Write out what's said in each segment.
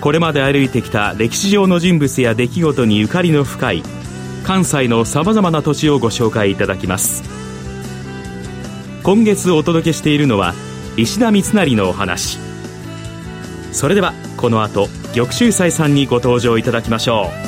これまで歩いてきた歴史上の人物や出来事にゆかりの深い関西のさまざまな土地をご紹介いただきます。今月お届けしているのは石田三成のお話。それではこの後玉秀斎さんにご登場いただきましょう。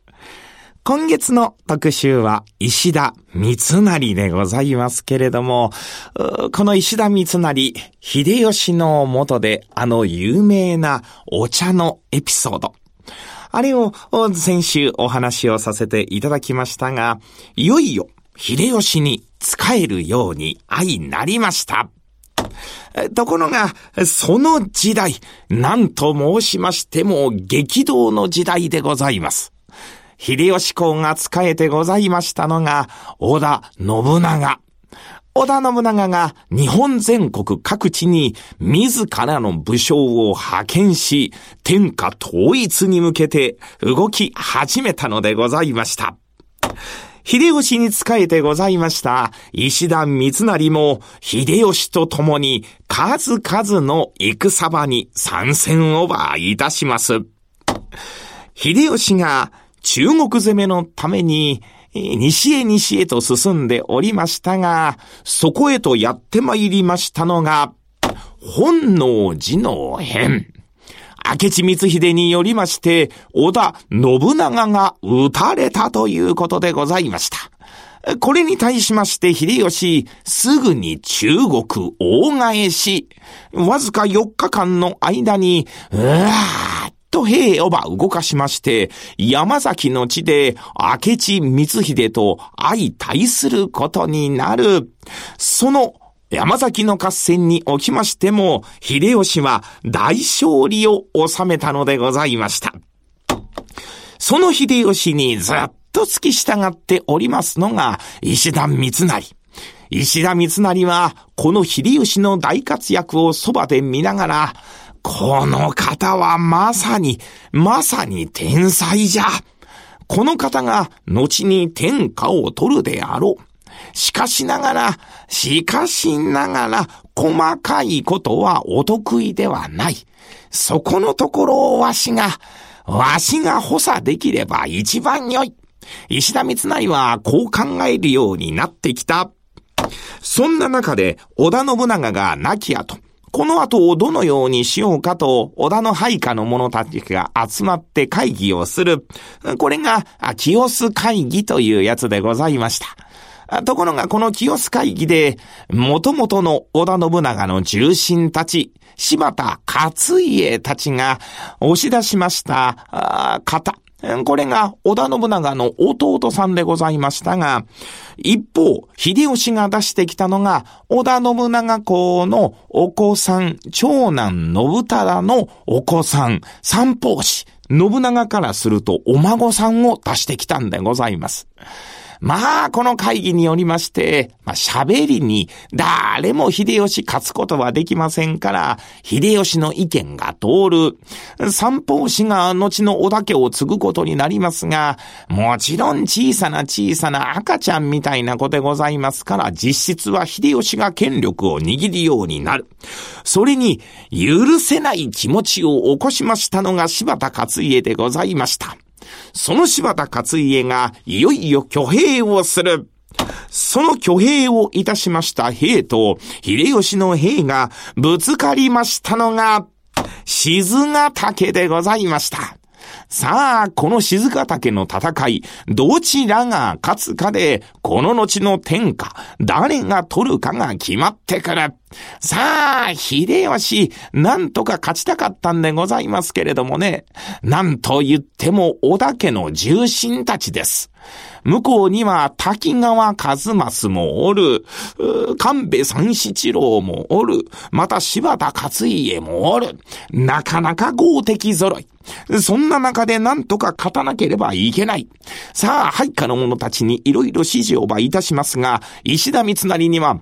今月の特集は石田三成でございますけれども、この石田三成、秀吉の元であの有名なお茶のエピソード。あれを先週お話をさせていただきましたが、いよいよ秀吉に仕えるように相なりました。ところが、その時代、何と申しましても激動の時代でございます。秀吉公が仕えてございましたのが、織田信長。織田信長が日本全国各地に自らの武将を派遣し、天下統一に向けて動き始めたのでございました。秀吉に仕えてございました石田三成も秀吉と共に数々の戦場に参戦をばいたします。秀吉が中国攻めのために、西へ西へと進んでおりましたが、そこへとやって参りましたのが、本能寺の変。明智光秀によりまして、織田信長が撃たれたということでございました。これに対しまして秀吉、すぐに中国大返し、わずか4日間の間に、うわーと兵をば動かしまして、山崎の地で明智光秀と相対することになる。その山崎の合戦におきましても、秀吉は大勝利を収めたのでございました。その秀吉にずっと付き従っておりますのが、石田三成。石田三成は、この秀吉の大活躍をそばで見ながら、この方はまさに、まさに天才じゃ。この方が後に天下を取るであろう。しかしながら、しかしながら、細かいことはお得意ではない。そこのところをわしが、わしが補佐できれば一番良い。石田三成はこう考えるようになってきた。そんな中で、織田信長が亡き後、この後をどのようにしようかと、織田の配下の者たちが集まって会議をする。これが、清須会議というやつでございました。ところがこの清須会議で、元々の織田信長の重臣たち、柴田勝家たちが押し出しました方、これが織田信長の弟さんでございましたが、一方、秀吉が出してきたのが、織田信長公のお子さん、長男信忠のお子さん、三法師、信長からするとお孫さんを出してきたんでございます。まあ、この会議によりまして、まあ、喋りに、誰も秀吉勝つことはできませんから、秀吉の意見が通る。三方氏が後の織田家を継ぐことになりますが、もちろん小さな小さな赤ちゃんみたいな子でございますから、実質は秀吉が権力を握るようになる。それに、許せない気持ちを起こしましたのが柴田勝家でございました。その柴田勝家がいよいよ挙兵をする。その挙兵をいたしました兵と秀吉の兵がぶつかりましたのが、静ヶ岳でございました。さあ、この静ヶ岳の戦い、どちらが勝つかで、この後の天下、誰が取るかが決まってくる。さあ、秀吉、なんとか勝ちたかったんでございますけれどもね、なんと言っても織田家の重臣たちです。向こうには滝川一正もおる、神戸三七郎もおる、また柴田勝家もおる。なかなか豪敵揃い。そんな中で何とか勝たなければいけない。さあ、配下の者たちに色々指示をばいたしますが、石田三成には、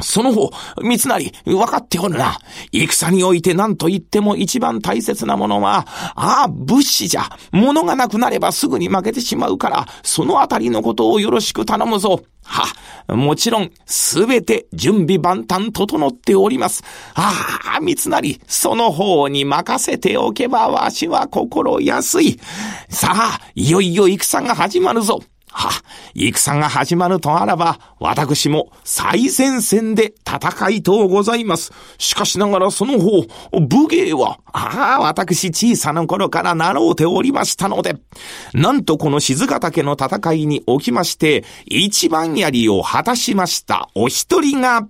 その方、三成、分かっておるな。戦において何と言っても一番大切なものは、ああ、物資じゃ。物がなくなればすぐに負けてしまうから、そのあたりのことをよろしく頼むぞ。は、もちろん、すべて準備万端整っております。ああ、三成、その方に任せておけばわしは心安い。さあ、いよいよ戦が始まるぞ。は、戦が始まるとあらば、私も最前線で戦いとうございます。しかしながらその方、武芸は、ああ、私小さな頃から習うておりましたので、なんとこの静ヶ岳の戦いにおきまして、一番槍を果たしましたお一人が、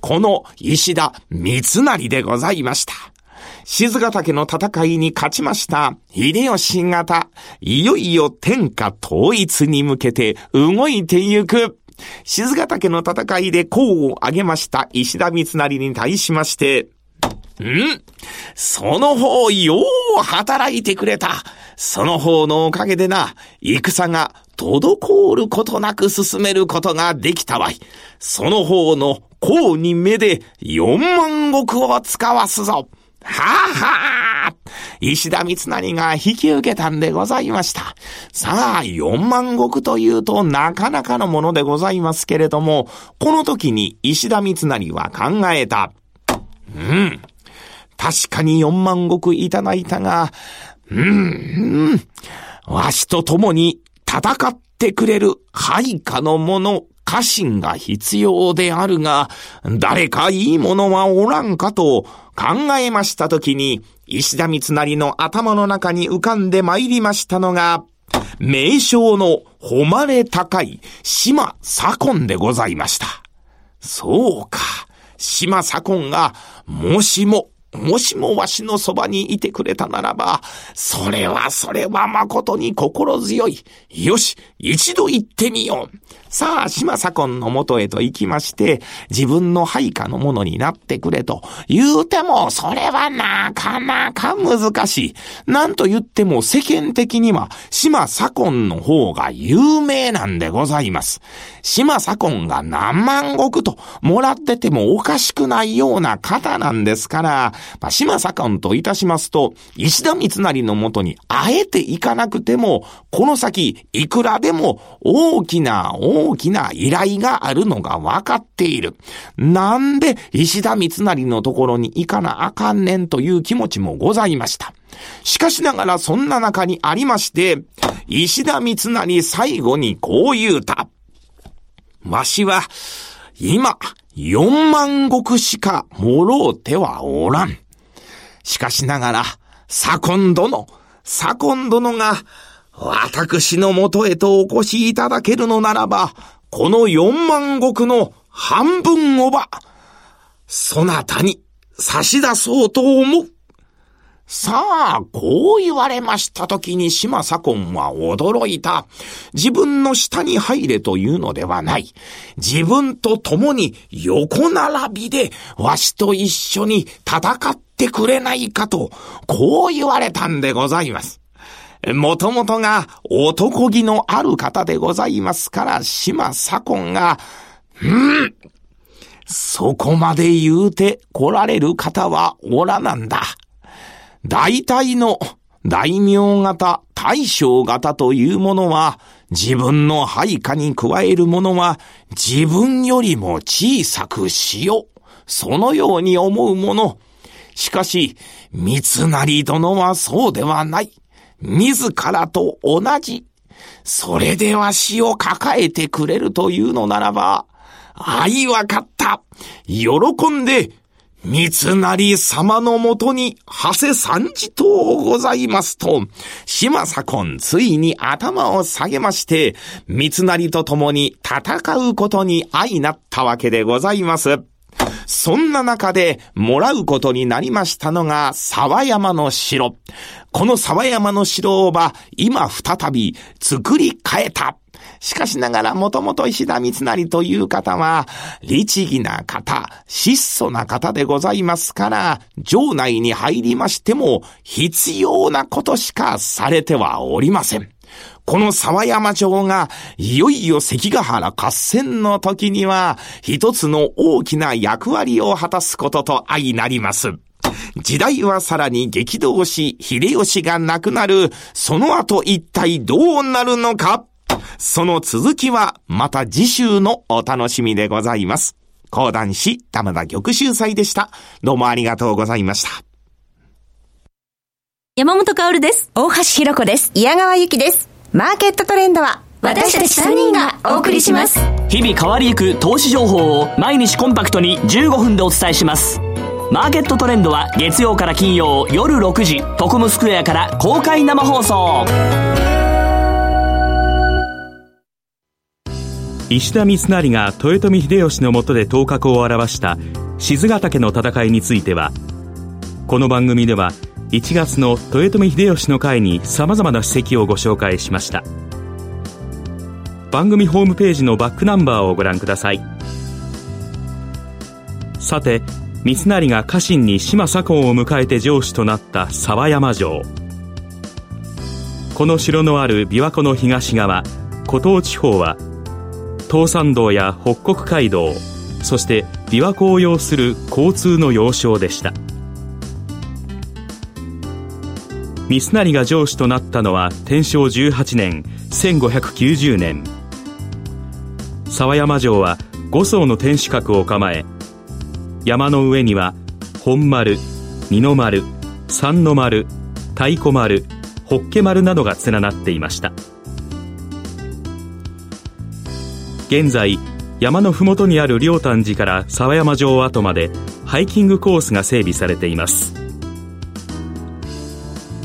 この石田三成でございました。静ヶ岳の戦いに勝ちました秀吉方、いよいよ天下統一に向けて動いてゆく。静ヶ岳の戦いで功を挙げました石田三成に対しまして、ん？その方、よう働いてくれた。その方のおかげでな、戦が滞ることなく進めることができたわい。その方の功に目で四万石を使わすぞ。はあはあ石田三成が引き受けたんでございました。さあ、四万石というとなかなかのものでございますけれども、この時に石田三成は考えた。うん。確かに四万石いただいたが、うん、うん、わしと共に戦ってくれる配下の者、家臣が必要であるが、誰かいい者はおらんかと、考えましたときに、石田三成の頭の中に浮かんで参りましたのが、名称の誉れ高い島左近でございました。そうか。島左近が、もしももしもわしのそばにいてくれたならば、それはそれは誠に心強い。よし、一度行ってみよう。さあ、島左近の元へと行きまして、自分の配下のものになってくれと言うても、それはなかなか難しい。なんと言っても世間的には、島左近の方が有名なんでございます。島左近が何万石ともらっててもおかしくないような方なんですから、まあ、島左近といたしますと、石田三成のもとにあえて行かなくても、この先、いくらでも大きな大大きな依頼があるのがわかっている。なんで石田三成のところに行かなあかんねんという気持ちもございました。しかしながらそんな中にありまして、石田三成最後にこう言うた。わしは、今、四万石しかもろうてはおらん。しかしながら、左近殿、左近殿が、私のもとへとお越しいただけるのならば、この四万石の半分をば、そなたに差し出そうと思う。さあ、こう言われましたときに島左近は驚いた。自分の下に入れというのではない。自分と共に横並びでわしと一緒に戦ってくれないかと、こう言われたんでございます。もともとが男気のある方でございますから、島左近が、うん、そこまで言うて来られる方はおらなんだ。大体の大名型、大将型というものは、自分の配下に加えるものは、自分よりも小さくしよう。そのように思うもの。しかし、三成殿はそうではない。自らと同じ。それでは死を抱えてくれるというのならば、愛わかった。喜んで、三成様のもとに、長谷三次等ございますと、島左近ついに頭を下げまして、三成と共に戦うことに相なったわけでございます。そんな中で、もらうことになりましたのが、沢山の城。この沢山の城は、今再び作り変えた。しかしながらもともと石田三成という方は、律儀な方、質素な方でございますから、城内に入りましても、必要なことしかされてはおりません。この沢山城が、いよいよ関ヶ原合戦の時には、一つの大きな役割を果たすことと相なります。時代はさらに激動し、秀吉が亡くなる、その後一体どうなるのか？その続きは、また次週のお楽しみでございます。講談師、玉田玉秀祭でした。どうもありがとうございました。山本薫です。大橋弘子です。矢川ゆきです。マーケットトレンドは私たち3人がお送りします。日々変わりゆく投資情報を毎日コンパクトに15分でお伝えします。マーケットトレンドは月曜から金曜夜6時トコムスクエアから公開生放送。石田三成が豊臣秀吉のもとで頭角を現した静ヶ岳の戦いについてはこの番組では「1月の豊臣秀吉の会に様々な史跡をご紹介しました。番組ホームページのバックナンバーをご覧ください。さて三成が家臣に島左近を迎えて城主となった沢山城。この城のある琵琶湖の東側湖東地方は東山道や北国街道そして琵琶湖を要する交通の要衝でした。三成が城主となったのは天正18年1590年。沢山城は5層の天守閣を構え山の上には本丸二の丸三の丸太鼓丸ホッケ丸などが連なっていました。現在山の麓にある両丹寺から沢山城跡までハイキングコースが整備されています。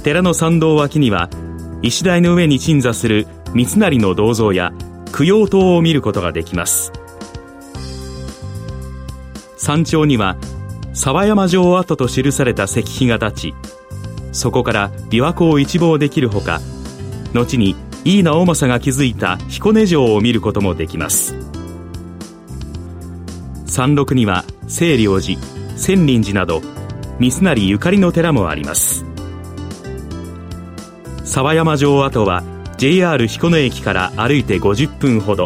寺の参道脇には石台の上に鎮座する三成の銅像や供養塔を見ることができます。山頂には沢山城跡と記された石碑が立ちそこから琵琶湖を一望できるほか後に井伊直政が築いた彦根城を見ることもできます。山麓には清涼寺千林寺など三成ゆかりの寺もあります。沢山城跡は JR 彦根駅から歩いて50分ほど。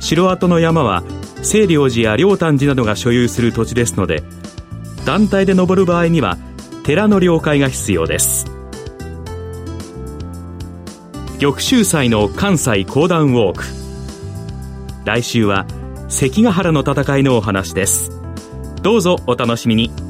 城跡の山は清涼寺や良丹寺などが所有する土地ですので団体で登る場合には寺の了解が必要です。玉州祭の関西講談ウォーク。来週は関ヶ原の戦いのお話です。どうぞお楽しみに。